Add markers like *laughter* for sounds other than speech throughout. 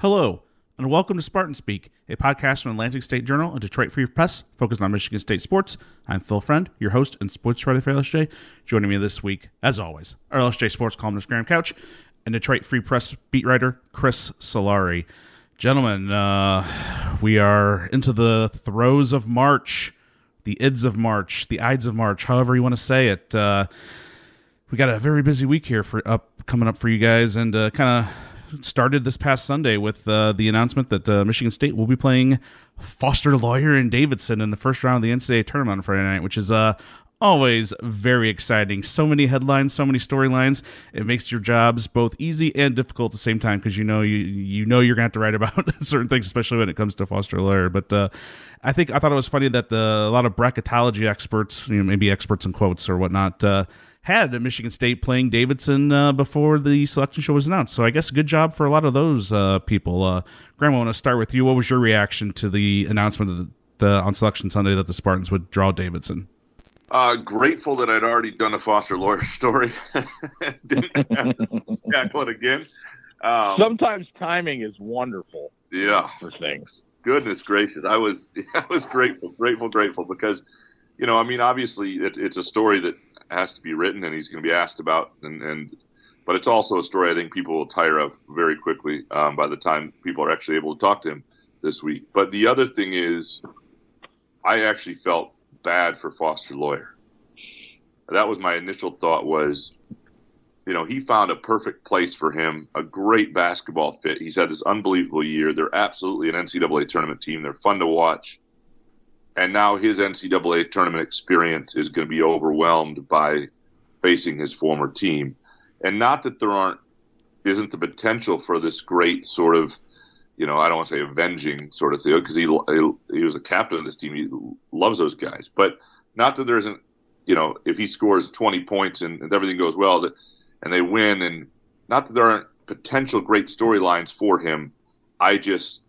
Hello, and welcome to Spartan Speak, a podcast from Lansing State Journal and Detroit Free Press focused on Michigan State sports. I'm Phil Friend, your host and sports writer for LSJ. Joining me this week, as always, our LSJ sports columnist Graham Couch and Detroit Free Press beat writer Chris Solari. Gentlemen, uh, we are into the throes of March, the ids of March, the ides of March, however you want to say it. Uh, we got a very busy week here for up coming up for you guys, and uh, kind of started this past Sunday with uh, the announcement that uh, Michigan State will be playing Foster Loyer and Davidson in the first round of the NCAA tournament on Friday night, which is uh, always very exciting. So many headlines, so many storylines. It makes your jobs both easy and difficult at the same time because you know you you know you're gonna have to write *laughs* about *laughs* certain things, especially when it comes to Foster Loyer. But uh, I think I thought it was funny that the a lot of bracketology experts, you know, maybe experts in quotes or whatnot. Uh, had at Michigan State playing Davidson uh, before the selection show was announced. So I guess good job for a lot of those uh, people. Uh, Graham, I want to start with you. What was your reaction to the announcement the, the, on Selection Sunday that the Spartans would draw Davidson? Uh, grateful that I'd already done a Foster Loyer story. *laughs* Didn't *laughs* tackle it again. Um, Sometimes timing is wonderful. Yeah, for things. Goodness gracious, I was *laughs* I was grateful, grateful, grateful because, you know, I mean, obviously it, it's a story that has to be written and he's going to be asked about and, and but it's also a story I think people will tire of very quickly um, by the time people are actually able to talk to him this week. But the other thing is, I actually felt bad for Foster Loyer. That was my initial thought was, you know, he found a perfect place for him, a great basketball fit. He's had this unbelievable year. They're absolutely an NCAA tournament team. They're fun to watch and now his NCAA tournament experience is going to be overwhelmed by facing his former team. And not that there aren't isn't the potential for this great sort of, you know, I don't want to say avenging sort of thing because he, he he was a captain of this team. He loves those guys, but not that there isn't, you know, if he scores 20 points and, and everything goes well, that and they win, and not that there aren't potential great storylines for him. I just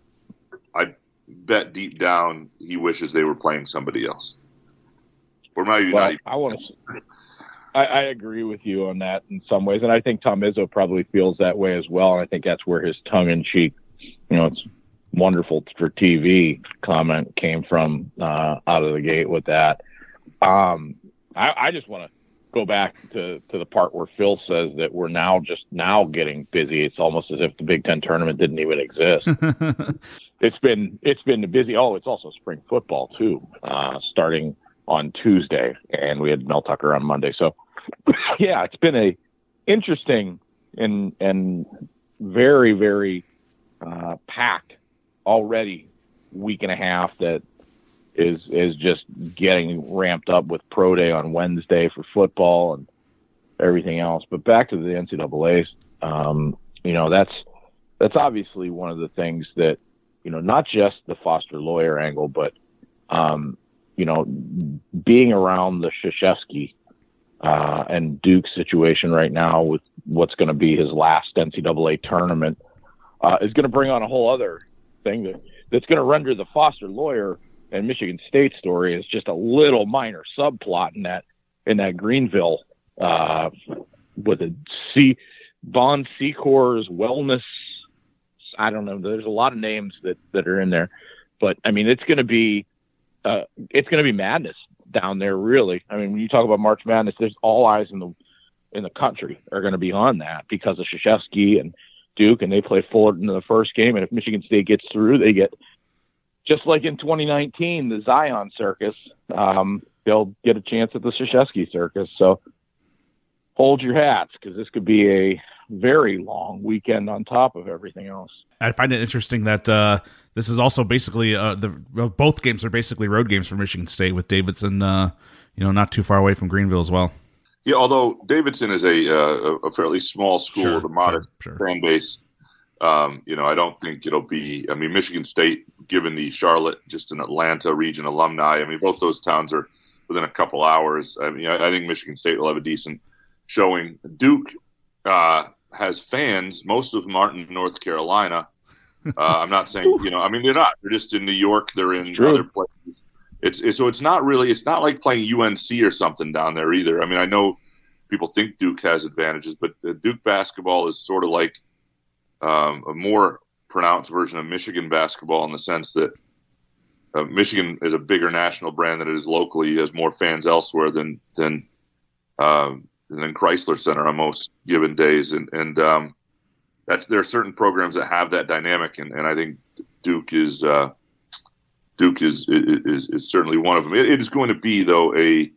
bet deep down he wishes they were playing somebody else. Or maybe well, not. Even. I want to. I, I, agree with you on that in some ways, and I think Tom Izzo probably feels that way as well. And I think that's where his tongue-in-cheek, you know, it's wonderful for TV comment came from uh, out of the gate with that. Um, I, I just want to go back to, to the part where Phil says that we're now just now getting busy. It's almost as if the Big Ten tournament didn't even exist. *laughs* it's been it's been busy. Oh, it's also spring football too, uh, starting on Tuesday, and we had Mel Tucker on Monday. So, *laughs* yeah, it's been a interesting and and very very uh, packed already week and a half that is is just getting ramped up with pro day on Wednesday for football and everything else. But back to the NCAA's, um, you know, that's that's obviously one of the things that you know, not just the Foster Loyer angle, but um, you know, being around the Krzyzewski uh, and Duke situation right now with what's going to be his last NCAA tournament uh, is going to bring on a whole other thing that that's going to render the Foster Loyer and Michigan State story is just a little minor subplot in that in that Greenville uh, with a C Bon Secours wellness I don't know. There's a lot of names that that are in there, but I mean, it's going to be uh, it's going to be madness down there. Really, I mean, when you talk about March Madness, there's all eyes in the in the country are going to be on that because of Krzyzewski and Duke, and they play Fullerton in the first game. And if Michigan State gets through, they get just like in 2019, the Zion Circus. Um, they'll get a chance at the Krzyzewski Circus. So hold your hats because this could be a very long weekend on top of everything else. I find it interesting that uh, this is also basically uh, the both games are basically road games for Michigan State with Davidson, uh, you know, not too far away from Greenville as well. Yeah, although Davidson is a uh, a fairly small school Sure, with a modest sure, sure. fan base, um, you know, I don't think it'll be. I mean, Michigan State, given the Charlotte, just an Atlanta region alumni. I mean, both those towns are within a couple hours. I mean, I, I think Michigan State will have a decent showing. Duke uh, has fans. Most of them aren't in North Carolina. Uh, I'm not saying you know. I mean, they're not. They're just in New York. They're in True. other places. It's, it's so it's not really. It's not like playing UNC or something down there either. I mean, I know people think Duke has advantages, but uh, Duke basketball is sort of like um, a more pronounced version of Michigan basketball in the sense that uh, Michigan is a bigger national brand than it is locally. It has more fans elsewhere than than um, than Crisler Center on most given days, and and um, that's there are certain programs that have that dynamic, and, and I think Duke is uh, Duke is, is is certainly one of them. It, it is going to be though a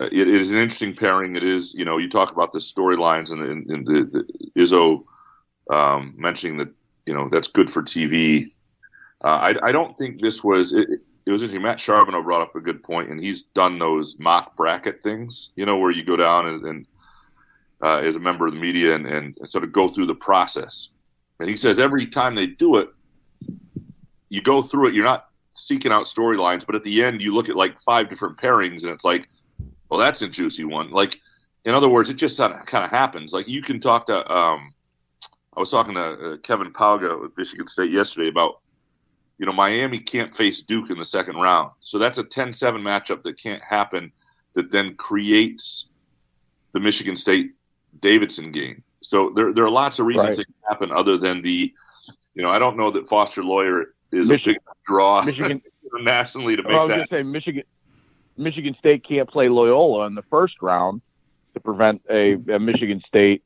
it, is an interesting pairing. It is you know you talk about the storylines and, and, and the, the Izzo um, mentioning that you know that's good for TV. Uh, I, I don't think this was. It, it was interesting. Matt Charboneau brought up a good point, and he's done those mock bracket things. You know, where you go down and, and uh, as a member of the media and, and sort of go through the process. And he says every time they do it, you go through it. You're not seeking out storylines, but at the end, you look at like five different pairings, and it's like, well, that's a juicy one. Like, in other words, it just kind of happens. Like you can talk to. Um, I was talking to uh, Kevin Pauga with Michigan State yesterday about, you know, Miami can't face Duke in the second round. So that's a 10 7 matchup that can't happen that then creates the Michigan State Davidson game. So there, there are lots of reasons Right. that can happen other than the, you know, I don't know that Foster Loyer is Michi- a big draw Michigan- *laughs* nationally to make Well, I was that. say Michigan. Michigan State can't play Loyola in the first round to prevent a, a Michigan State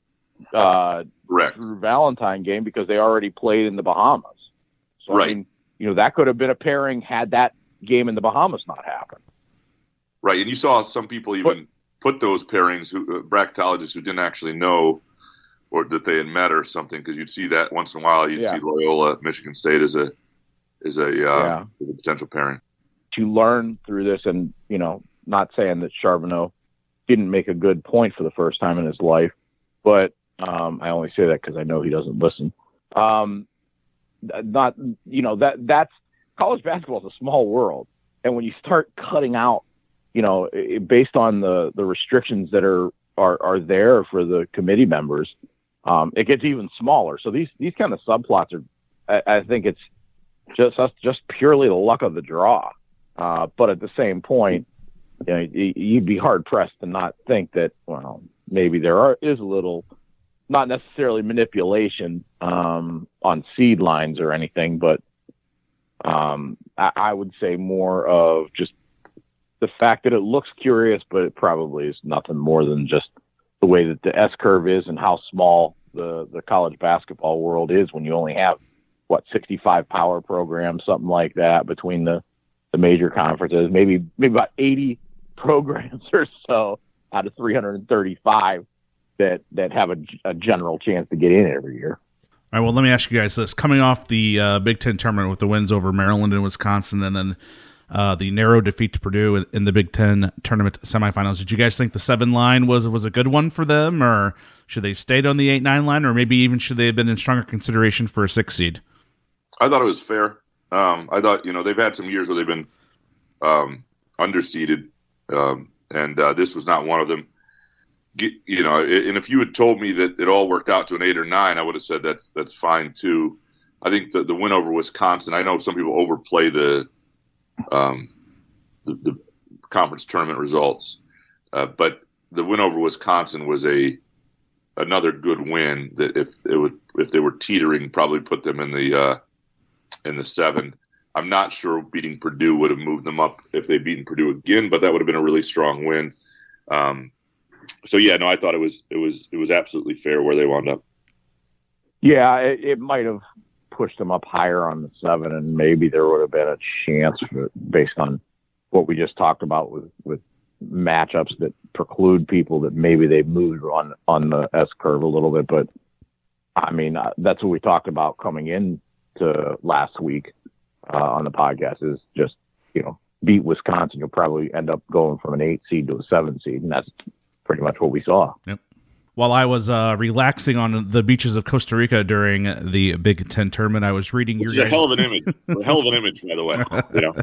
uh, correct. Valentine game because they already played in the Bahamas. So Right. I mean, you know, that could have been a pairing had that game in the Bahamas not happened. Right, and you saw some people even put those pairings, who uh, bracketologists who didn't actually know, or that they had met or something, because you'd see that once in a while. You'd Yeah. see Loyola, Michigan State as a as a, uh, Yeah. as a potential pairing. To learn through this, and you know, not saying that Charboneau didn't make a good point for the first time in his life, but um, I only say that because I know he doesn't listen. Um, not you know that that's college basketball is a small world, and when you start cutting out, you know, i- based on the the restrictions that are are are there for the committee members, um, it gets even smaller. So these these kind of subplots are, I, I think it's just that's just purely the luck of the draw. Uh, but at the same point, you know, you'd be hard pressed to not think that well maybe there are is a little not necessarily manipulation um, on seed lines or anything, but um, I, I would say more of just the fact that it looks curious, but it probably is nothing more than just the way that the S curve is and how small the, the college basketball world is when you only have what 65 power programs, something like that between the, the major conferences, maybe, maybe about 80 *laughs* programs or so out of 335 that, that have a, a general chance to get in every year. All right, well, let me ask you guys this. Coming off the uh, Big Ten tournament with the wins over Maryland and Wisconsin, and then uh, the narrow defeat to Purdue in- in the Big Ten tournament semifinals, did you guys think the seven line was was a good one for them, or should they have stayed on the eight nine line, or maybe even should they have been in stronger consideration for a six seed? I thought it was fair. Um, I thought you know they've had some years where they've been um, underseeded, um, and uh, this was not one of them. You know, and if you had told me that it all worked out to an eight or nine, I would have said that's that's fine too. I think the the win over Wisconsin. I know some people overplay the um, the, the conference tournament results, uh, but the win over Wisconsin was a another good win. That if it would if they were teetering, probably put them in the uh, in the seven. I'm not sure beating Purdue would have moved them up if they beaten Purdue again, but that would have been a really strong win. Um, so yeah, no, I thought it was it was it was absolutely fair where they wound up. Yeah, it, it might have pushed them up higher on the seven, and maybe there would have been a chance for, based on what we just talked about with with matchups that preclude people that maybe they've moved on on the S curve a little bit. But I mean, uh, that's what we talked about coming in to last week uh, on the podcast is just you know beat Wisconsin, you'll probably end up going from an eight seed to a seven seed, and that's pretty much what we saw. Yep. While I was uh, relaxing on the beaches of Costa Rica during the Big Ten tournament, I was reading Which your is a hell of an image. a hell of an image, by the way. *laughs* You know,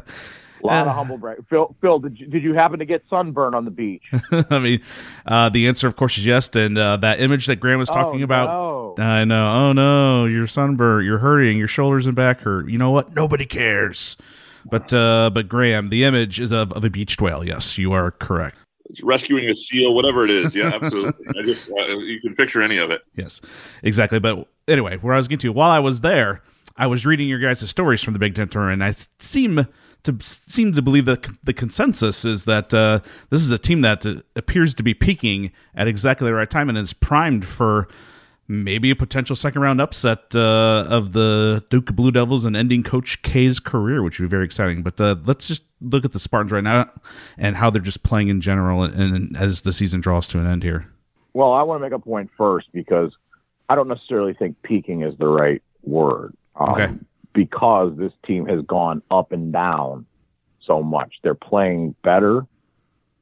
A lot of humble brag. Phil, Phil, did you, did you happen to get sunburn on the beach? *laughs* I mean, uh, the answer, of course, is yes. And uh, that image that Graham was talking Oh, about, no. I know. Oh no, you're sunburned. You're hurting. Your shoulders and back hurt. You know what? Nobody cares. But uh, but Graham, the image is of, of a beached whale. Yes, you are correct. Rescuing a seal, whatever it is. Yeah, *laughs* absolutely. I just uh, you can picture any of it. Yes, exactly. But anyway, where I was getting to, while I was there, I was reading your guys' stories from the Big Ten tournament, and I seem to seem to believe that the consensus is that uh, this is a team that uh, appears to be peaking at exactly the right time and is primed for maybe a potential second round upset uh, of the Duke Blue Devils and ending Coach K's career, which would be very exciting. But uh, let's just look at the Spartans right now and how they're just playing in general, and, and as the season draws to an end here. Well, I want to make a point first because I don't necessarily think peaking is the right word. Um, Okay. Because this team has gone up and down so much. They're playing better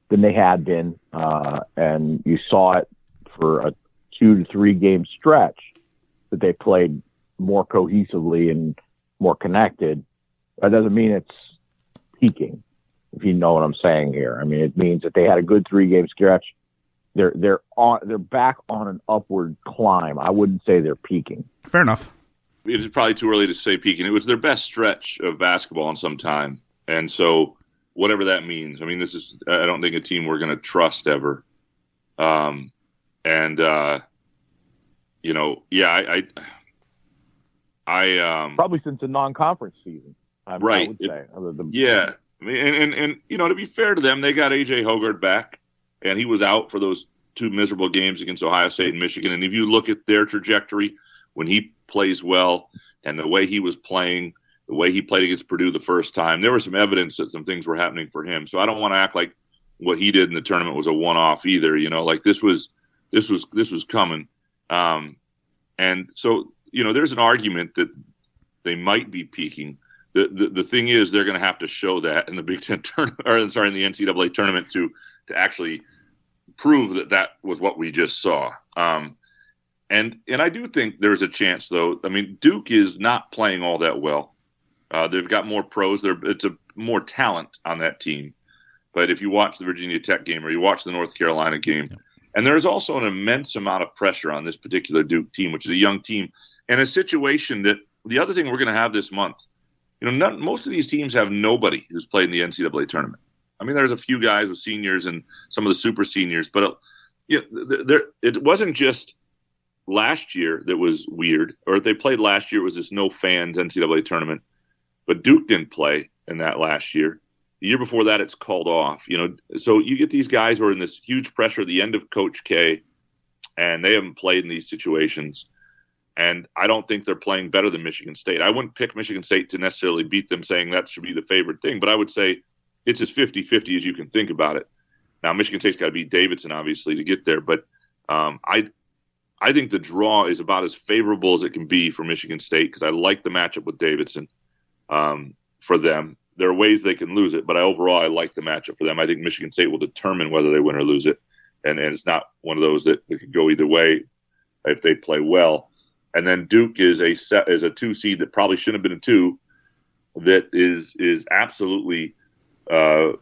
than they had been. Uh, and you saw it for a two to three game stretch that they played more cohesively and more connected. That doesn't mean it's peaking, if you know what I'm saying here. I mean, it means that they had a good three game stretch they're they're on they're back on an upward climb. I wouldn't say they're peaking. Fair enough. It is probably too early to say peaking. It was their best stretch of basketball in some time, and so whatever that means. I mean, this is I don't think a team we're going to trust ever. Um, and uh, you know, yeah, I, I, I um, Probably since the non-conference season. I, I Right. would It- say. Other than- Yeah, and, and and you know, to be fair to them, they got AJ Hoggard back, and he was out for those two miserable games against Ohio State and Michigan. And if you look at their trajectory when he plays well and the way he was playing, the way he played against Purdue the first time, there was some evidence that some things were happening for him. So I don't want to act like what he did in the tournament was a one-off either. You know, like this was this was this was coming. Um, and so you know, there's an argument that they might be peaking the, the, the thing is they're going to have to show that in the Big Ten *laughs* tournament, or sorry, in the NCAA tournament to to actually prove that that was what we just saw. Um, and and I do think there's a chance, though. I mean, Duke is not playing all that well. Uh, they've got more pros. There, it's a more talent on that team. But if you watch the Virginia Tech game or you watch the North Carolina game, and there's also an immense amount of pressure on this particular Duke team, which is a young team, and a situation that the other thing we're going to have this month you know, none, most of these teams have nobody who's played in the NCAA tournament. I mean, there's a few guys with seniors and some of the super seniors, but uh, yeah, there, there it wasn't just last year that was weird, or if they played last year, it was this no fans NCAA tournament. But Duke didn't play in that last year. The year before that, it's called off. You know, so you get these guys who are in this huge pressure at the end of Coach K, and they haven't played in these situations and I don't think they're playing better than Michigan State. I wouldn't pick Michigan State to necessarily beat them, saying that should be the favorite thing, but I would say it's as 50 50 as you can think about it. Now, Michigan State's got to beat Davidson, obviously, to get there, but um, I, I think the draw is about as favorable as it can be for Michigan State because I like the matchup with Davidson um, for them. There are ways they can lose it, but I, overall, I like the matchup for them. I think Michigan State will determine whether they win or lose it, and, and it's not one of those that, could go either way if they play well and then Duke is a set is a two seed that probably shouldn't have been a two, that is is absolutely uh,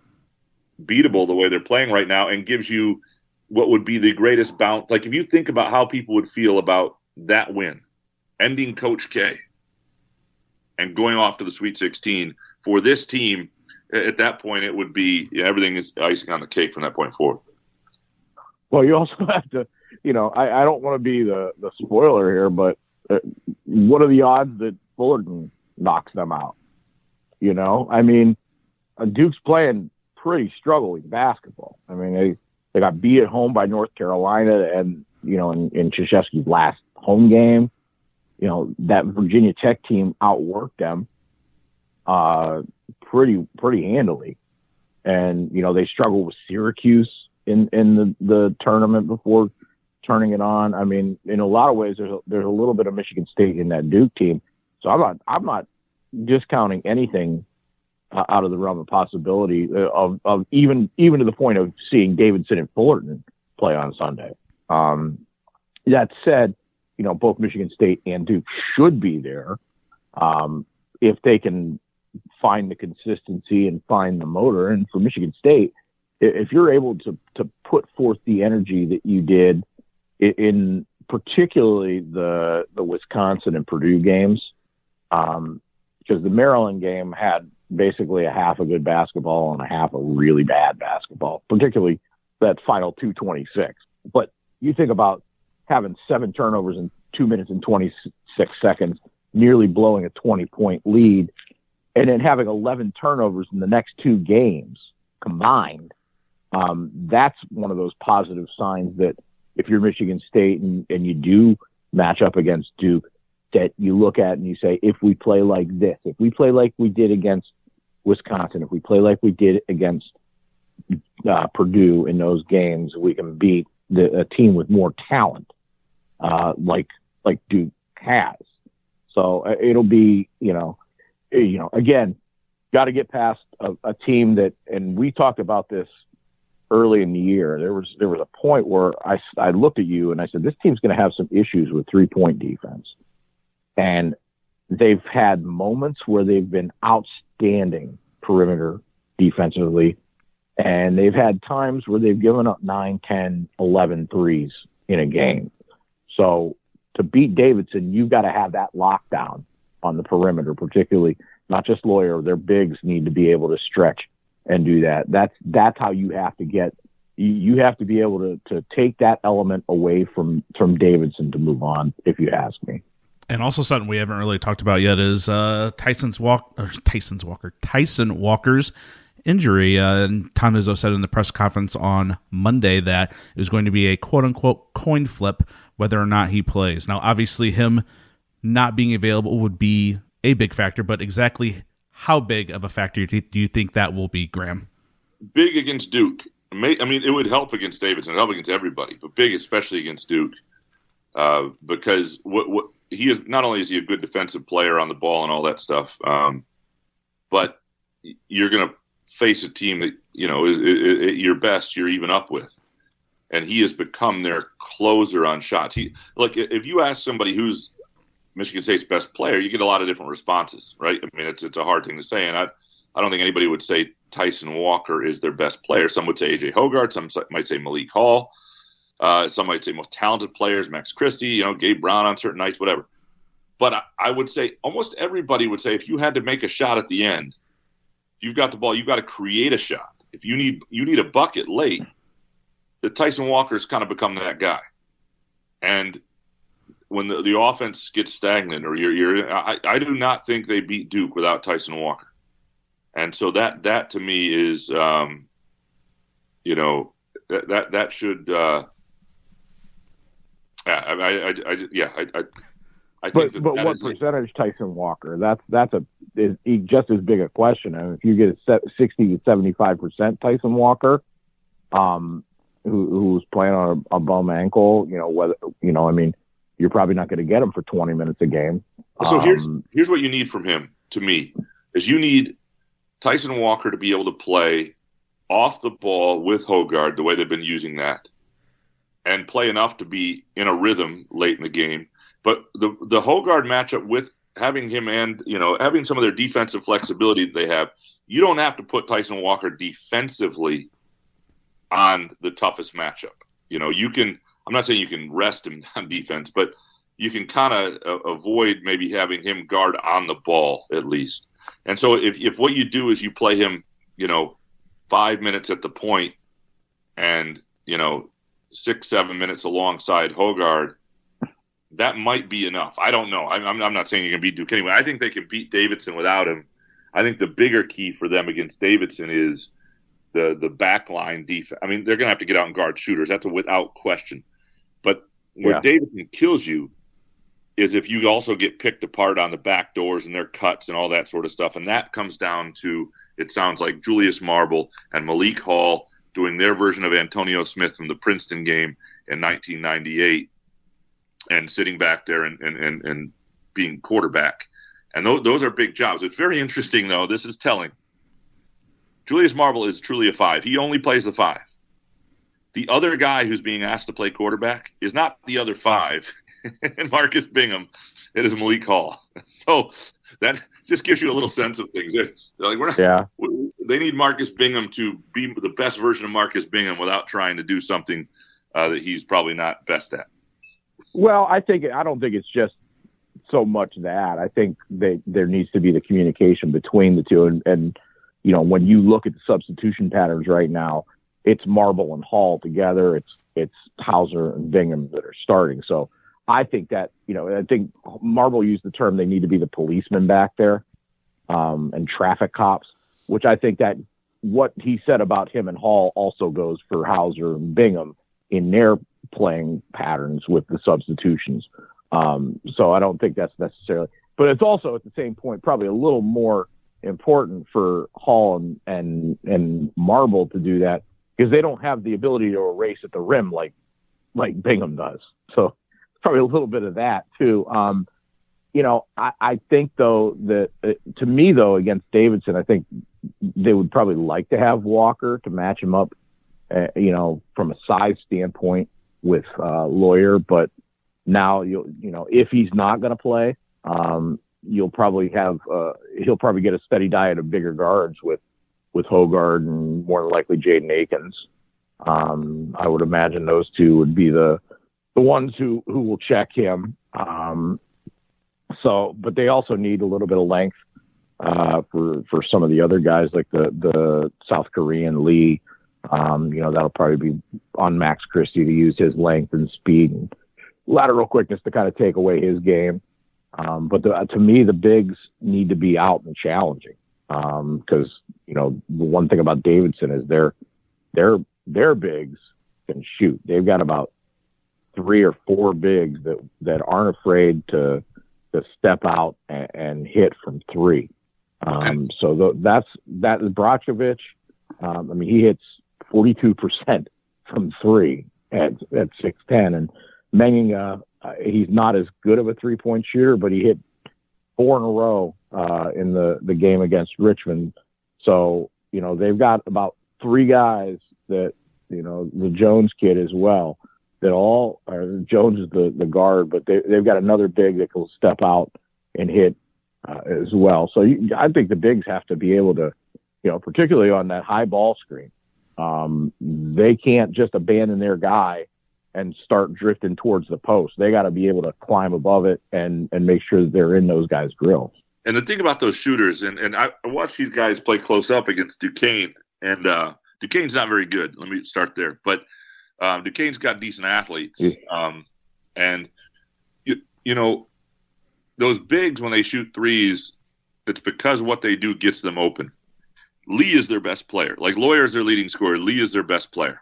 beatable the way they're playing right now, and gives you what would be the greatest bounce. Like if you think about how people would feel about that win, ending Coach K, and going off to the Sweet 16 for this team. At that point, it would be yeah, everything is icing on the cake from that point forward. Well, you also *laughs* have to, you know, I, I don't want to be the the spoiler here, but uh, what are the odds that Fullerton knocks them out? You know, I mean, uh, Duke's playing pretty struggling basketball. I mean, they they got beat at home by North Carolina, and you know, in, in Krzyzewski's last home game, you know, that Virginia Tech team outworked them uh, pretty pretty handily. and you know they struggled with Syracuse in in the the tournament before turning it on. I mean, in a lot of ways, there's a, there's a little bit of Michigan State in that Duke team. So I'm not I'm not discounting anything uh, out of the realm of possibility uh, of of even even to the point of seeing Davidson and Fullerton play on Sunday. Um, that said, you know both Michigan State and Duke should be there um, if they can find the consistency and find the motor. And for Michigan State, if you're able to to put forth the energy that you did in particularly the the Wisconsin and Purdue games, um, because the Maryland game had basically a half a good basketball and a half a really bad basketball, particularly that final 226. But you think about having seven turnovers in two minutes and 26 seconds, nearly blowing a 20 point lead, and then having 11 turnovers in the next two games combined. Um, that's one of those positive signs that if you're Michigan State and, and you do match up against Duke, that you look at and you say, if we play like this, if we play like we did against Wisconsin, if we play like we did against uh, Purdue in those games, we can beat the, a team with more talent, uh, like like Duke has. So uh, it'll be, you know, you know, again, got to get past a, a team that, and we talked about this early in the year. There was there was a point where I I looked at you and I said this team's going to have some issues with three point defense, and they've had moments where they've been outstanding perimeter defensively, and they've had times where they've given up 9, 10, 11 threes in a game. So to beat Davidson, you've got to have that lockdown on the perimeter, particularly not just Loyer. Their bigs need to be able to stretch and do that. That's that's how you have to get. You have to be able to to take that element away from from Davidson to move on. If you ask me. And also something we haven't really talked about yet is uh, Tyson's walk or Tyson's Walker Tyson Walker's injury. Uh, and Tom Izzo said in the press conference on Monday that it was going to be a quote unquote coin flip whether or not he plays. Now, obviously, him not being available would be a big factor, but exactly how big of a factor do you think that will be, Graham? Big against Duke. I mean, it would help against Davidson, help against everybody, but big especially against Duke, uh, because what, what he is not only is he a good defensive player on the ball and all that stuff, um, but you're going to face a team that you know is, is, is, your best you're even up with, and he has become their closer on shots. He look if you ask somebody who's Michigan State's best player, you get a lot of different responses, right? I mean, it's it's a hard thing to say, and I I don't think anybody would say Tyson Walker is their best player. Some would say AJ Hoggard, some might say Malik Hall, uh, some might say most talented players, Max Christie, you know, Gabe Brown on certain nights, whatever. But I, I would say almost everybody would say if you had to make a shot at the end, you've got the ball, you've got to create a shot. If you need you need a bucket late, the Tyson Walker's kind of become that guy. And when the, the offense gets stagnant or you're, you're I, I do not think they beat Duke without Tyson Walker. And so that that to me is um, you know that that, that should uh, yeah I, I, I, yeah I, I, I but, that but that what percentage Tyson Walker? That's that's a is just as big a question. I mean, if you get a sixty to seventy five percent Tyson Walker, um, who, who's playing on a, a bum ankle, you know whether you know I mean you're probably not going to get him for 20 minutes a game. So um, here's here's what you need from him to me is you need Tyson Walker to be able to play off the ball with Hoggard the way they've been using that, and play enough to be in a rhythm late in the game. But the the Hoggard matchup with having him and you know having some of their defensive flexibility that they have, you don't have to put Tyson Walker defensively on the toughest matchup. You know you can I'm not saying you can rest him *laughs* on defense, but you can kind of uh, avoid maybe having him guard on the ball at least. And so if, if what you do is you play him, you know, five minutes at the point and, you know, six, seven minutes alongside Hoggard, that might be enough. I don't know. I'm, I'm not saying you can beat Duke anyway. I think they can beat Davidson without him. I think the bigger key for them against Davidson is the the backline defense. I mean, they're going to have to get out and guard shooters. That's a without question. But where yeah. Davidson kills you is if you also get picked apart on the back doors and their cuts and all that sort of stuff. And that comes down to it sounds like Julius Marble and Malik Hall doing their version of Antonio Smith from the Princeton game in 1998 and sitting back there and, and, and, and being quarterback. And th- those are big jobs. It's very interesting, though. This is telling. Julius Marble is truly a five. He only plays the five. The other guy who's being asked to play quarterback is not the other five, and *laughs* Marcus Bingham. It is Malik Hall. *laughs* So that just gives you a little sense of things. They're, like, we're not, Yeah. they need Marcus Bingham to be the best version of Marcus Bingham without trying to do something uh, that he's probably not best at. Well, I think I don't think it's just so much that. I think that there needs to be the communication between the two, and, and you know when you look at the substitution patterns right now, it's Marble and Hall together. It's it's Hauser and Bingham that are starting. So I think that you know I think Marble used the term they need to be the policemen back there um, and traffic cops, which I think that what he said about him and Hall also goes for Hauser and Bingham in their playing patterns with the substitutions. Um, so I don't think that's necessarily, but it's also at the same point probably a little more important for Hall and and, and Marble to do that because they don't have the ability to erase at the rim like like Bingham does. So probably a little bit of that too. Um, you know, I, I think though that uh, to me though against Davidson, I think they would probably like to have Walker to match him up, uh, you know, from a size standpoint with uh, Loyer. But now you'll, you know, if he's not going to play, um, you'll probably have uh, he'll probably get a steady diet of bigger guards with with Hoggard and more than likely Jaden Akins. Um, I would imagine those two would be the the ones who who will check him. Um, so, but they also need a little bit of length uh, for for some of the other guys like the the South Korean Lee. Um, you know that'll probably be on Max Christie to use his length and speed and lateral quickness to kind of take away his game. Um, but the, to me, the bigs need to be out and challenging because um, you know the one thing about Davidson is their their their bigs can shoot. They've got about three or four bigs that that aren't afraid to to step out and, and hit from three. Um, so th- that's that is Brajkovic. Um, I mean, he hits 42% from three at at 6'10 and Mennenga, uh, he's not as good of a three point shooter, but he hit four in a row uh, in the, the game against Richmond. So, you know, they've got about three guys that, you know, the Jones kid as well, that all are Jones is the, the guard, but they, they've got another big that will step out and hit uh, as well. So you, I think the bigs have to be able to, you know, particularly on that high ball screen, um, they can't just abandon their guy and start drifting towards the post. They got to be able to climb above it and and make sure that they're in those guys' grills. And the thing about those shooters, and, and I watched these guys play close up against Duquesne, and uh, Duquesne's not very good. Let me start there. But um, Duquesne's got decent athletes. Um, and, you, you know, those bigs, when they shoot threes, it's because what they do gets them open. Lee is their best player. Like Loyer is their leading scorer. Lee is their best player.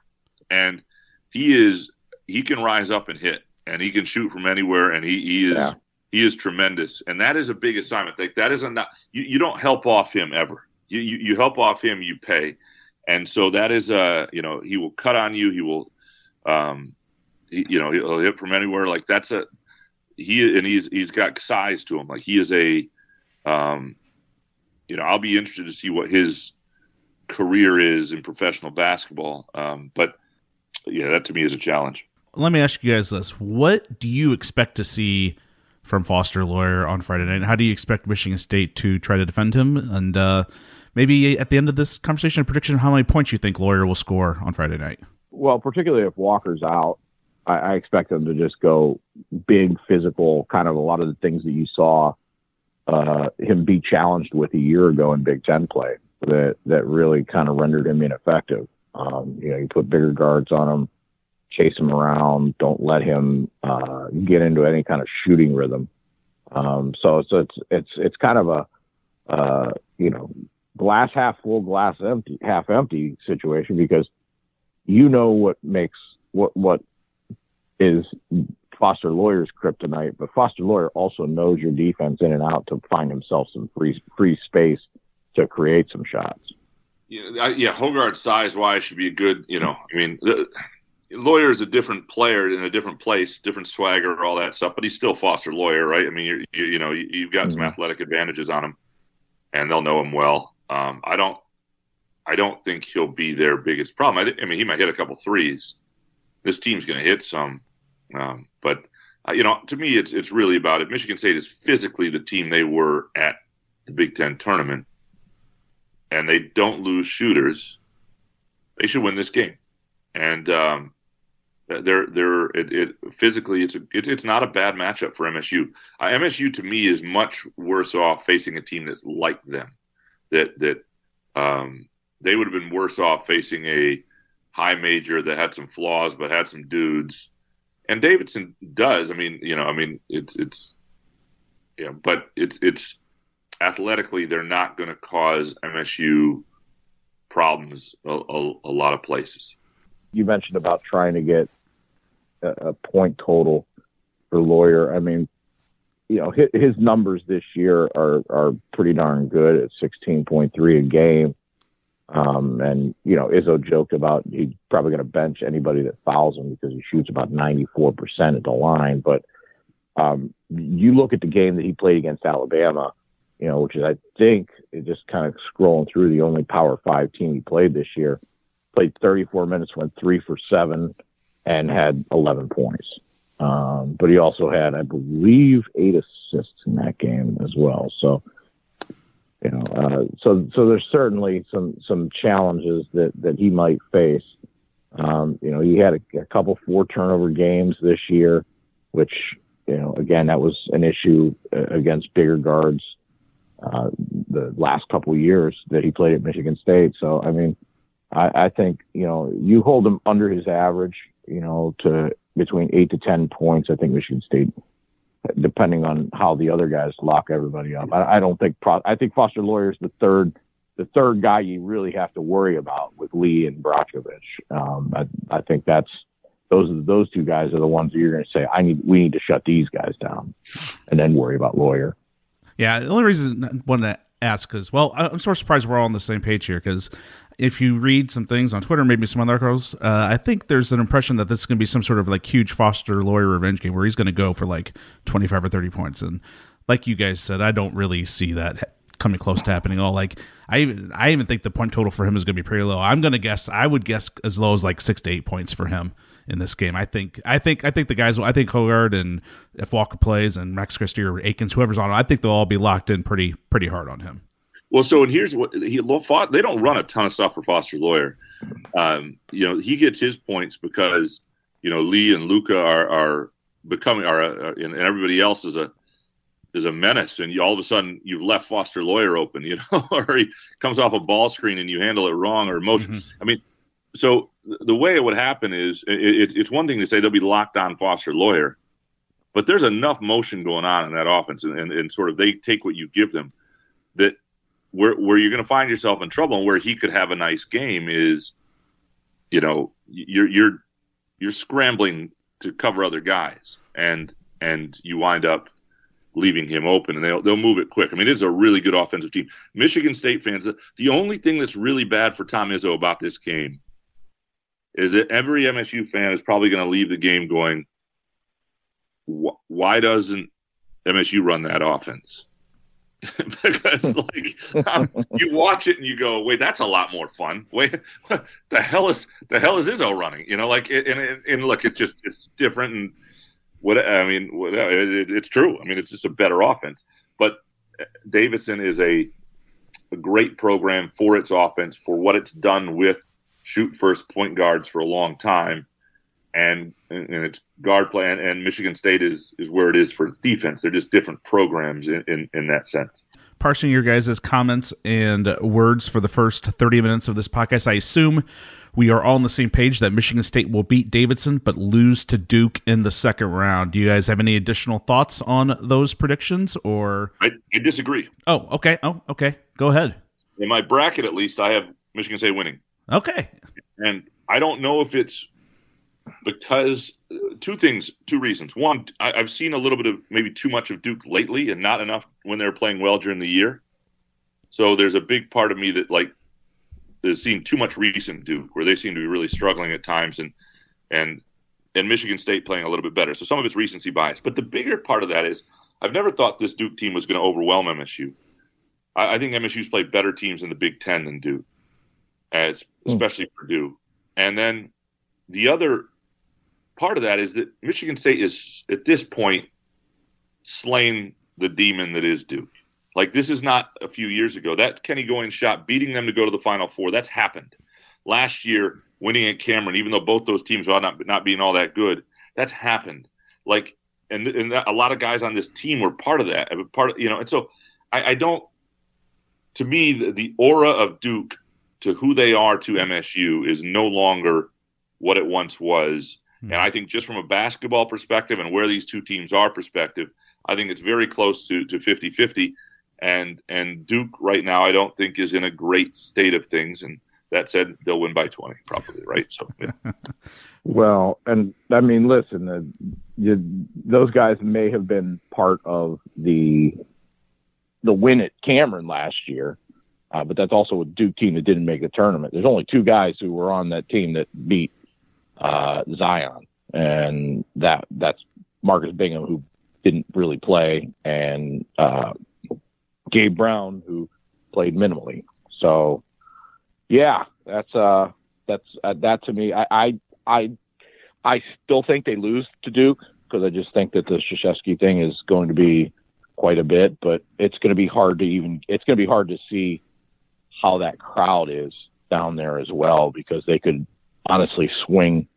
And he is he can rise up and hit and he can shoot from anywhere and he, he is yeah. he is tremendous. And that is a big assignment. Like that is a not you, you don't help off him ever. You, you, you help off him you pay. And so that is a you know he will cut on you. He will um he, you know he'll hit from anywhere. Like that's a he and he's he's got size to him. Like he is a um you know i'll be interested to see what his career is in professional basketball. Um but yeah that to me is a challenge let me ask you guys this: What do you expect to see from Foster Loyer on Friday night? How do you expect Michigan State to try to defend him? And uh, maybe at the end of this conversation, a prediction of how many points you think Loyer will score on Friday night? Well, particularly if Walker's out, I, I expect them to just go big, physical, kind of a lot of the things that you saw uh, him be challenged with a year ago in Big Ten play that that really kind of rendered him ineffective. Um, you know, you put bigger guards on him chase him around. Don't let him uh, get into any kind of shooting rhythm. Um, so it's it's it's it's kind of a uh, you know glass half full, glass empty, half empty situation because you know what makes what what is Foster Loyer's kryptonite, but Foster Loyer also knows your defense in and out to find himself some free free space to create some shots. Yeah, yeah, Hoggard size wise should be a good. You know, I mean, Loyer is a different player in a different place, different swagger, all that stuff. But he's still Foster Loyer, right? I mean, you you know, you, have got mm-hmm. some athletic advantages on him, and they'll know him well. Um, I don't, I don't think he'll be their biggest problem. I, I mean, he might hit a couple threes. This team's going to hit some, um, but uh, you know, to me, it's it's really about it. Michigan State is physically the team they were at the Big Ten tournament, and they don't lose shooters. They should win this game, and um, they're they're it, it physically it's a, it, it's not a bad matchup for MSU. Uh, MSU to me is much worse off facing a team that's like them. That that um, they would have been worse off facing a high major that had some flaws but had some dudes. And Davidson does. I mean, you know, I mean, it's it's yeah, but it's it's athletically they're not going to cause MSU problems a, a, a lot of places you mentioned about trying to get a, point total for Loyer. I mean, you know, his, his, numbers this year are are pretty darn good at 16.3 a game. Um, and you know, Izzo joked about he's probably going to bench anybody that fouls him because he shoots about 94% at the line. But um, you look at the game that he played against Alabama, you know, which is I think just kind of scrolling through the only Power Five team he played this year played 34 minutes, went three for seven, and had 11 points. Um, but he also had, I believe, eight assists in that game as well. So, you know, uh, so so there's certainly some some challenges that that he might face. Um, you know, he had a, a couple four turnover games this year, which you know, again, that was an issue uh, against bigger guards uh, the last couple years that he played at Michigan State. So, I mean, I, I think you know you hold him under his average, you know, to between eight to ten points. I think Michigan State, depending on how the other guys lock everybody up. I, I don't think Pro, I think Foster Loyer is the third the third guy you really have to worry about with Lee and Brajkovic. Um, I, I think that's those those two guys are the ones that you're going to say I need we need to shut these guys down, and then worry about Loyer. Yeah, the only reason I wanted to ask is well, I'm sort of surprised we're all on the same page here because if you read some things on Twitter, maybe some other articles, uh, I think there's an impression that this is going to be some sort of like huge Foster Loyer revenge game where he's going to go for like 25 or 30 points. And like you guys said, I don't really see that coming close to happening. All like I even I even think the point total for him is going to be pretty low. I'm going to guess I would guess as low as like six to eight points for him in this game. I think I think I think the guys I think Hoggard and if Walker plays and Max Christie or Akins whoever's on, I think they'll all be locked in pretty pretty hard on him. Well, so and here's what he fought. they don't run a ton of stuff for Foster Loyer. Um, you know, he gets his points because you know Lee and Luka are are becoming are, uh, and everybody else is a is a menace, and you, all of a sudden you've left Foster Loyer open, you know, *laughs* or he comes off a ball screen and you handle it wrong or motion. Mm-hmm. I mean, so the way it would happen is it, it, it's one thing to say they'll be locked on Foster Loyer, but there's enough motion going on in that offense, and, and, and sort of they take what you give them that where where you're going to find yourself in trouble and where he could have a nice game is, you know, you're you're you're scrambling to cover other guys, and and you wind up leaving him open, and they'll they'll move it quick. I mean, it is a really good offensive team. Michigan State fans, the only thing that's really bad for Tom Izzo about this game is that every MSU fan is probably going to leave the game going, why doesn't MSU run that offense? *laughs* because *laughs* like um, *laughs* you watch it and you go, wait, that's a lot more fun. Wait, what the hell is the hell is Izzo running? You know, like and, and, and look, it's just it's different and what I mean, what, it, it's true. I mean, it's just a better offense. But uh, Davidson is a a great program for its offense for what it's done with shoot first point guards for a long time and and its guard play and, and, Michigan State is is where it is for its defense. They're just different programs in, in, in that sense. Parsing your guys' comments and words for the first 30 minutes of this podcast, I assume we are all on the same page that Michigan State will beat Davidson but lose to Duke in the second round. Do you guys have any additional thoughts on those predictions or I, I disagree. Oh, okay. Oh, okay. Go ahead. In my bracket at least I have Michigan State winning. Okay. And I don't know if it's because two things, two reasons. One, I, have seen a little bit of maybe too much of Duke lately, and not enough when they're playing well during the year. So there's a big part of me that like has seen too much recent Duke, where they seem to be really struggling at times, and and and Michigan State playing a little bit better. So some of it's recency bias. But the bigger part of that is I've never thought this Duke team was going to overwhelm MSU. I, I, think MSU's played better teams in the Big Ten than Duke, as, hmm. especially mm. Purdue. And then the other part of that is that Michigan State is at this point slain the demon that is Duke. Like this is not a few years ago. That Kenny Goins shot beating them to go to the Final Four. That's happened. Last year, winning at Cameron, even though both those teams are not not being all that good, that's happened. Like, and and a lot of guys on this team were part of that. Part of you know, and so I, I don't. To me, the, the aura of Duke to who they are to MSU is no longer what it once was. Hmm. And I think just from a basketball perspective and where these two teams are perspective, I think it's very close to to 50-50. And and Duke right now I don't think is in a great state of things. And that said, they'll win by 20 probably, right? So, yeah. *laughs* well, and I mean, listen, uh, you, those guys may have been part of the the win at Cameron last year, uh, but that's also a Duke team that didn't make the tournament. There's only two guys who were on that team that beat uh, Zion, and that that's Marcus Bingham who didn't really play, and uh, Gabe Brown who played minimally. So yeah, that's uh, that's uh, that to me. I I I, I still think they lose to Duke because I just think that the Krzyzewski thing is going to be quite a bit, but it's going to be hard to even. It's going to be hard to see how that crowd is down there as well because they could honestly swing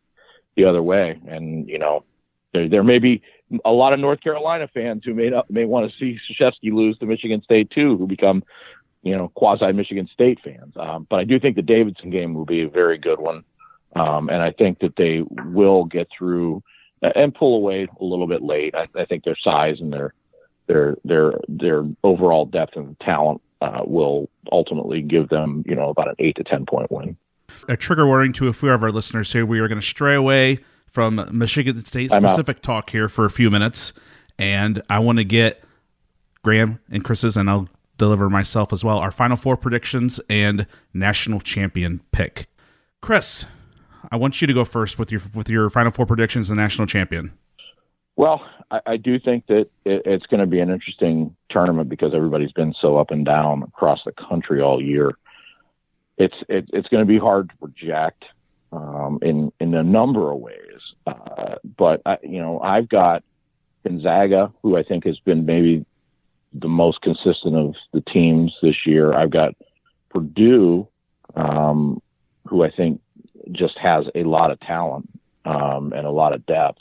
the other way, and you know there, there may be a lot of North Carolina fans who may not, may want to see Krzyzewski lose to Michigan State too, who become you know, quasi Michigan State fans. Um, but I do think the Davidson game will be a very good one. Um, and I think that they will get through and pull away a little bit late. I, I think their size and their their their their overall depth and talent uh, will ultimately give them, you know, about an eight to ten point win. A trigger warning to a few of our listeners here: we are going to stray away from Michigan State specific talk here for a few minutes, and I want to get Graham and Chris's, and I'll deliver myself as well our final four predictions and national champion pick. Chris, I want you to go first with your with your final four predictions and national champion. Well, I, I do think that it, it's going to be an interesting tournament because everybody's been so up and down across the country all year. It's it, it's going to be hard to project um, in in a number of ways, uh, but I, you know I've got Gonzaga, who I think has been maybe the most consistent of the teams this year. I've got Purdue, um, who I think just has a lot of talent um, and a lot of depth.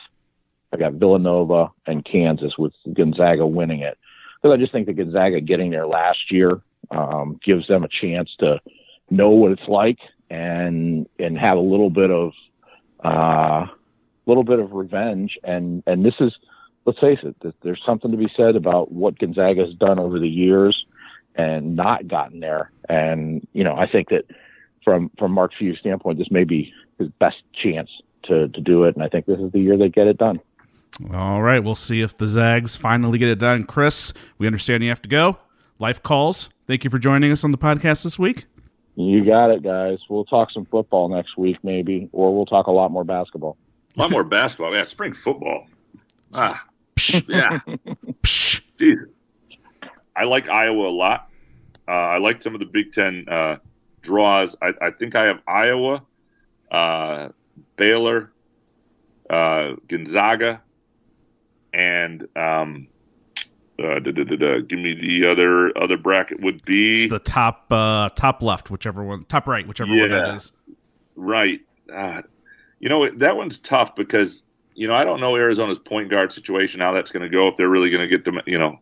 I got Villanova and Kansas with Gonzaga winning it. Because I just think that Gonzaga getting there last year um, gives them a chance to know what it's like and and have a little bit of a uh, little bit of revenge. And and this is let's face it, there's something to be said about what Gonzaga has done over the years and not gotten there. And you know, I think that from from Mark Few's standpoint, this may be his best chance to to do it, and I think this is the year they get it done. All right, we'll see if the Zags finally get it done. Chris, we understand you have to go. Life calls. Thank you for joining us on the podcast this week. You got it, guys. We'll talk some football next week, maybe, or we'll talk a lot more basketball. A lot more basketball, yeah. Spring football. Ah, yeah. Jeez. I like Iowa a lot. Uh, I like some of the Big Ten uh, draws. I, I, think I have Iowa, uh, Baylor, uh, Gonzaga, and um, uh, da, da, da, give me the other other bracket would be it's the top uh, top left, whichever one, top right, whichever yeah, one that is. Right. you know that one's tough because you know, I don't know Arizona's point guard situation how that's going to go if they're really going to get them. You know,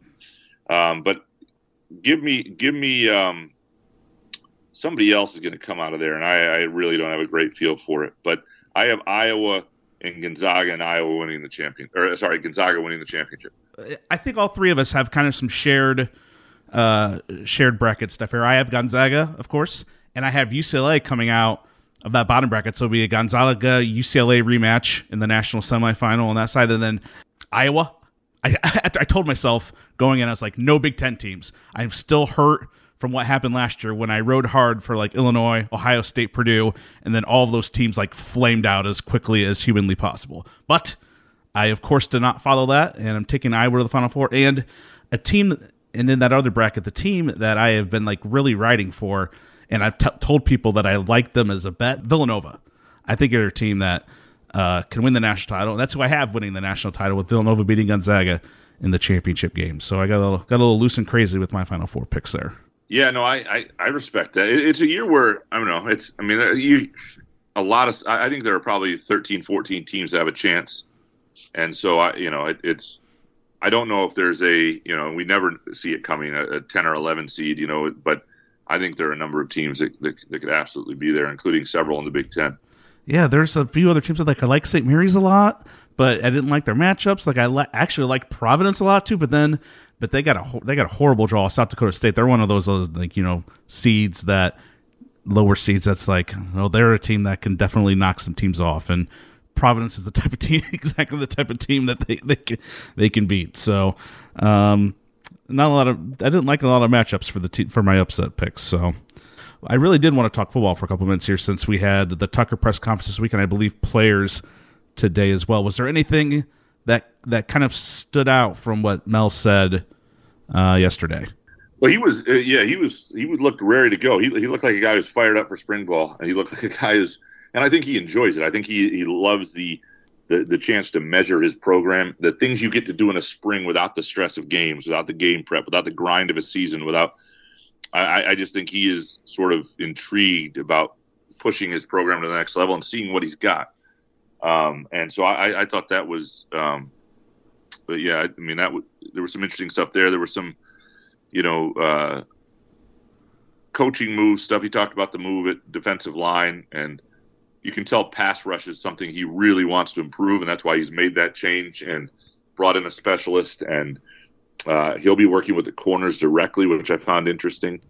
um, but give me give me um, somebody else is going to come out of there, and I, I really don't have a great feel for it. But I have Iowa and Gonzaga and Iowa winning the champion, or sorry, Gonzaga winning the championship. I think all three of us have kind of some shared uh, shared bracket stuff here. I have Gonzaga, of course, and I have UCLA coming out of that bottom bracket. So it'll be a Gonzaga UCLA rematch in the national semifinal on that side, and then Iowa. *laughs* I, I told myself going in, I was like, no Big Ten teams. I'm still hurt from what happened last year when I rode hard for like Illinois, Ohio State, Purdue, and then all of those teams like flamed out as quickly as humanly possible. But I, of course, did not follow that, and I'm taking Iowa to the Final Four and a team. And in that other bracket, the team that I have been like really riding for, and I've t- told people that I like them as a bet, Villanova. I think they're a team that uh, can win the national title. And that's who I have winning the national title with Villanova beating Gonzaga in the championship game. So I got a little, got a little loose and crazy with my Final Four picks there. Yeah, no, I, I, I respect that. It, it's a year where I don't know. It's I mean uh, you a lot of I think there are probably 13, 14 teams that have a chance, and so I you know it, it's I don't know if there's a you know we never see it coming a, a ten or eleven seed you know but I think there are a number of teams that, that, that could absolutely be there, including several in the Big Ten. Yeah, there's a few other teams that like I like St. Mary's a lot, but I didn't like their matchups. Like I li- actually like Providence a lot too, but then but they got a they got a horrible draw. South Dakota State. They're one of those uh, like you know seeds that lower seeds. That's like well, they're a team that can definitely knock some teams off. And Providence is the type of team, *laughs* exactly the type of team that they they can, they can beat. So, um, not a lot of I didn't like a lot of matchups for the te- for my upset picks. So. I really did want to talk football for a couple minutes here since we had the Tucker press conference this week, and I believe players today as well. Was there anything that that kind of stood out from what Mel said uh, yesterday? Well, he was, uh, yeah, he was, he would look ready to go. He, he looked like a guy who's fired up for spring ball, and he looked *laughs* like a guy who's, and I think he enjoys it. I think he he loves the, the the chance to measure his program, the things you get to do in a spring without the stress of games, without the game prep, without the grind of a season, without. I, I just think he is sort of intrigued about pushing his program to the next level and seeing what he's got. Um, and so I, I thought that was, um, but yeah, I mean that w- there was some interesting stuff there. There was some, you know, uh, coaching move stuff. He talked about the move at defensive line, and you can tell pass rush is something he really wants to improve, and that's why he's made that change and brought in a specialist. And uh, he'll be working with the corners directly, which I found interesting.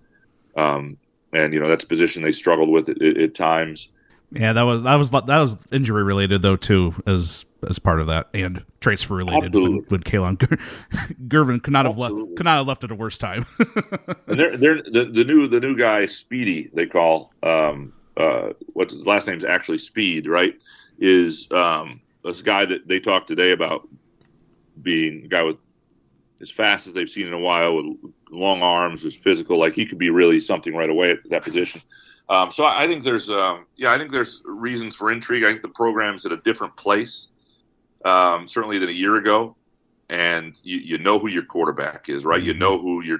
Um, and you know that's a position they struggled with at, at times. Yeah, that was that was that was injury related though too, as as part of that, and transfer related when, when Kalon *laughs* Gervin could not have left could not have left at a worse time. *laughs* and they're, they're the, the new the new guy Speedy they call um, uh, what's his last name's actually Speed right is um, this guy that they talked today about being a guy with as fast as they've seen in a while with long arms, is physical. Like he could be really something right away at that position. Um, so I, I, think there's, um, yeah, I think there's reasons for intrigue. I think the program's at a different place, um, certainly than a year ago, and you, you know who your quarterback is, right? You know who your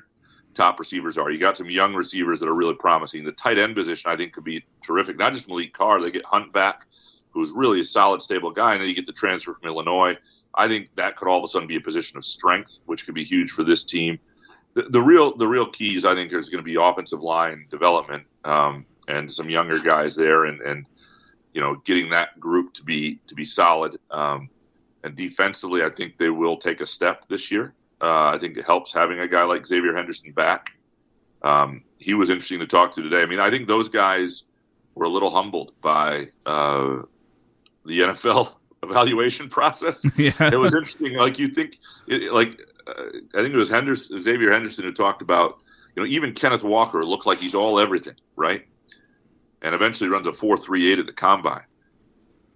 top receivers are. You got some young receivers that are really promising. The tight end position, I think, could be terrific. Not just Maliq Carr, they get Hunt back, who's really a solid, stable guy, and then you get the transfer from Illinois. I think that could all of a sudden be a position of strength, which could be huge for this team. The, the real the real keys, I think, is going to be offensive line development. Um, and some younger guys there, and and you know getting that group to be to be solid. Um, and defensively, I think they will take a step this year. Uh, I think it helps having a guy like Xavier Henderson back. Um, he was interesting to talk to today. I mean, I think those guys were a little humbled by uh, the NFL *laughs* evaluation process. *laughs* Yeah. It was interesting. Like you think, it, like uh, I think it was Henderson, Xavier Henderson who talked about, you know, even Kenneth Walker looked like he's all everything, right? And eventually runs a 4.38 at the combine.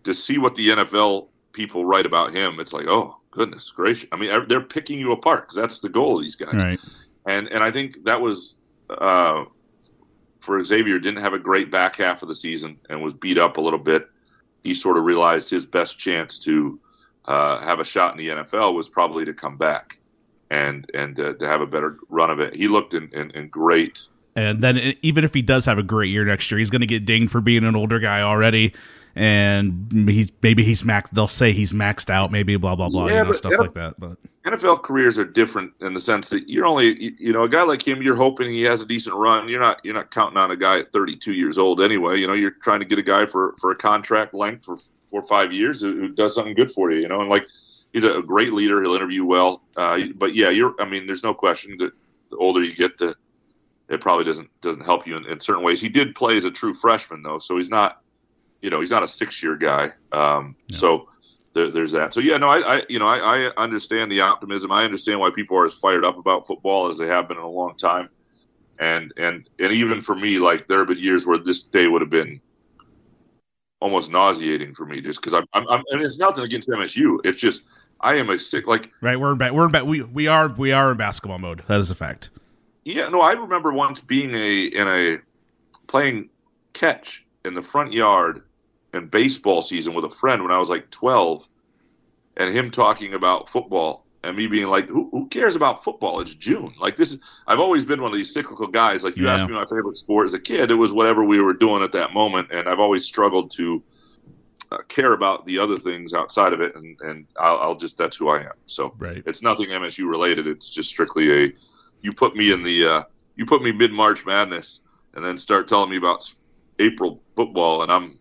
To see what the NFL people write about him, it's like, oh goodness gracious! I mean, they're picking you apart because that's the goal of these guys. Right. And and I think that was uh, for Xavier. Didn't have a great back half of the season and was beat up a little bit. He sort of realized his best chance to uh, have a shot in the NFL was probably to come back and and uh, to have a better run of it. He looked in, in, in great and then even if he does have a great year next year, he's going to get dinged for being an older guy already. And he's maybe he's maxed. They'll say he's maxed out. Maybe blah blah blah. Yeah, you know, stuff NFL, like that. But NFL careers are different in the sense that you're only you know a guy like him. You're hoping he has a decent run. You're not you're not counting on a guy at 32 years old anyway. You know you're trying to get a guy for for a contract length for four or five years who, who does something good for you. You know and like he's a great leader. He'll interview well. Uh, but yeah, you're. I mean, there's no question that the older you get, the it probably doesn't doesn't help you in, in, certain ways. He did play as a true freshman though, so he's not, you know, he's not a six year guy. Um, So there, there's that. So yeah, no, I, I you know I, I understand the optimism. I understand why people are as fired up about football as they have been in a long time. And and and even for me, like there have been years where this day would have been almost nauseating for me, just because I'm, I'm, I'm and it's nothing against MSU. It's just I am a sick like right. We're in ba- we're in ba- we we are we are in basketball mode. That is a fact. Yeah, no, I remember once being a in a playing catch in the front yard in baseball season with a friend when I was like 12 and him talking about football and me being like, who, who cares about football? It's June. Like this is, I've always been one of these cyclical guys. Like you Yeah. asked me my favorite sport as a kid, it was whatever we were doing at that moment. And I've always struggled to uh, care about the other things outside of it. And, and I'll, I'll just, that's who I am. So Right. it's nothing MSU related. It's just strictly a, you put me in the, uh, you put me mid March madness and then start telling me about April football and I'm,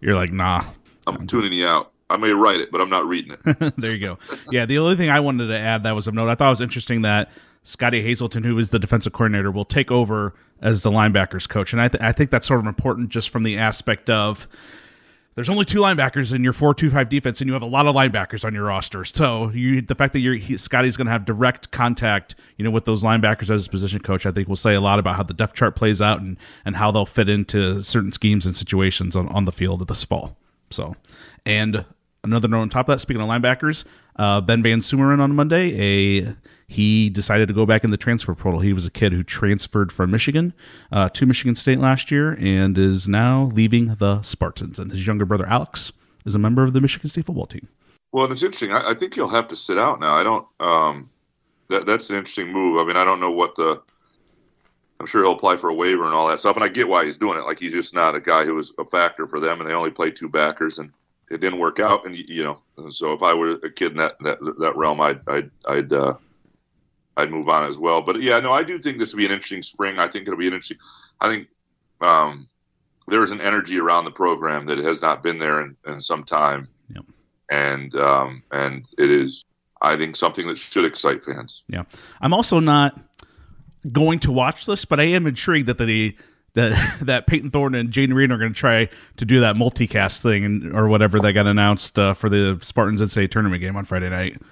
You're like nah. I'm tuning you out. I may write it, but I'm not reading it. *laughs* there you go. Yeah, the only thing I wanted to add that was of note, I thought it was interesting that Scottie Hazelton, who is the defensive coordinator, will take over as the linebackers coach, and I, th- I think that's sort of important just from the aspect of there's only two linebackers in your four-two-five defense, and you have a lot of linebackers on your roster. So you, the fact that you're he, Scottie's going to have direct contact, you know, with those linebackers as his position coach, I think will say a lot about how the depth chart plays out and and how they'll fit into certain schemes and situations on on the field this fall. So, and another note on top of that, speaking of linebackers, uh, Ben VanSumeren on Monday, a he decided to go back in the transfer portal. He was a kid who transferred from Michigan uh, to Michigan State last year and is now leaving the Spartans. And his younger brother Alex is a member of the Michigan State football team. well, it's interesting. I, I think he'll have to sit out now. I don't. Um, that that's an interesting move. I mean, I don't know what the. I'm sure he'll apply for a waiver and all that stuff, and I get why he's doing it. Like he's just not a guy who was a factor for them, and they only play two backers, and it didn't work out. And you know, so if I were a kid in that that, that realm, I'd I'd I'd uh, I'd move on as well. But yeah, no, I do think this will be an interesting spring. I think it'll be an interesting. I think um, there is an energy around the program that has not been there in, in some time, Yep. and um, and it is. I think something that should excite fans. Yeah, I'm also not going to watch this, but I am intrigued that the that *laughs* that Payton Thorne and Jayden Reed are going to try to do that multicast thing and, or whatever that got announced uh, for the Spartans NCAA tournament game on Friday night.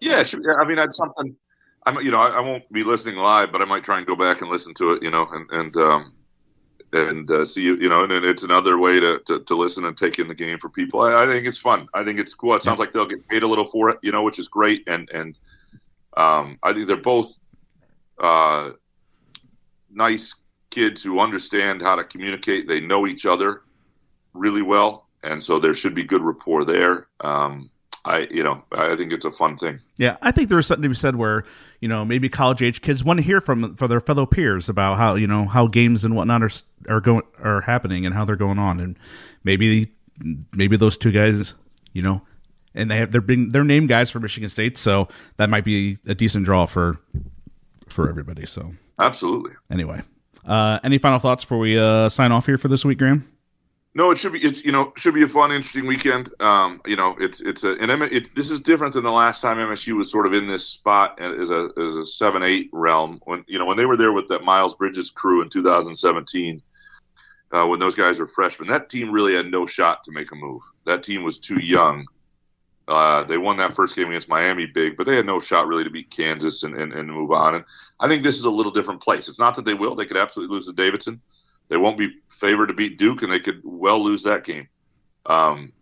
Yeah, I mean, that's something. I'm, you know, I, I won't be listening live, but I might try and go back and listen to it. You know, and and um, and uh, see, you know, and, and it's another way to, to, to listen and take in the game for people. I, I think it's fun. I think it's cool. It sounds like they'll get paid a little for it, you know, which is great. And and um, I think they're both uh, nice kids who understand how to communicate. They know each other really well, and so there should be good rapport there. Um, I, you know, I think it's a fun thing. Yeah, I think there is something to be said where you know maybe college age kids want to hear from for their fellow peers about how you know how games and whatnot are are going are happening and how they're going on, and maybe maybe those two guys, you know, and they have they're being they're named guys for Michigan State, so that might be a decent draw for for everybody. So Absolutely. anyway, uh, any final thoughts before we uh, sign off here for this week, Graham? No, it should be. It's you know should be a fun, interesting weekend. Um, you know, it's it's a and it, this is different than the last time MSU was sort of in this spot as a as a seven eight realm when you know when they were there with that Miles Bridges crew in 2017. Uh, when those guys were freshmen, that team really had no shot to make a move. That team was too young. Uh, they won that first game against Miami big, but they had no shot really to beat Kansas and, and, and move on. And I think this is a little different place. It's not that they will; they could absolutely lose to Davidson. They won't be favored to beat Duke, and they could well lose that game. Um,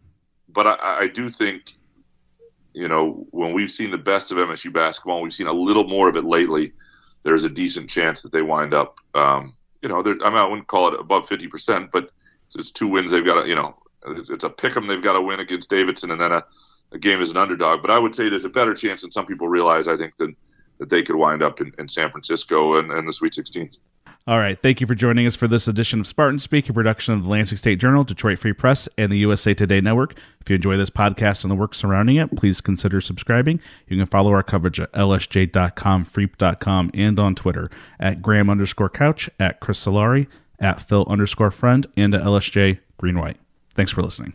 but I, I do think, you know, when we've seen the best of MSU basketball, we've seen a little more of it lately. There's a decent chance that they wind up, um, you know, I mean, I wouldn't call it above fifty percent, but it's, it's two wins they've got to, you know, it's, it's a pick 'em they've got to win against Davidson, and then a, a game as an underdog. But I would say there's a better chance than some people realize. I think that that they could wind up in, in San Francisco and, and the Sweet 16. All right. Thank you for joining us for this edition of Spartan Speak, a production of the Lansing State Journal, Detroit Free Press, and the USA Today Network. If you enjoy this podcast and the work surrounding it, please consider subscribing. You can follow our coverage at lsj.com, freep.com, and on Twitter at Graham underscore couch, at Chris Solari, at Phil underscore friend, and at LSJ Green White. Thanks for listening.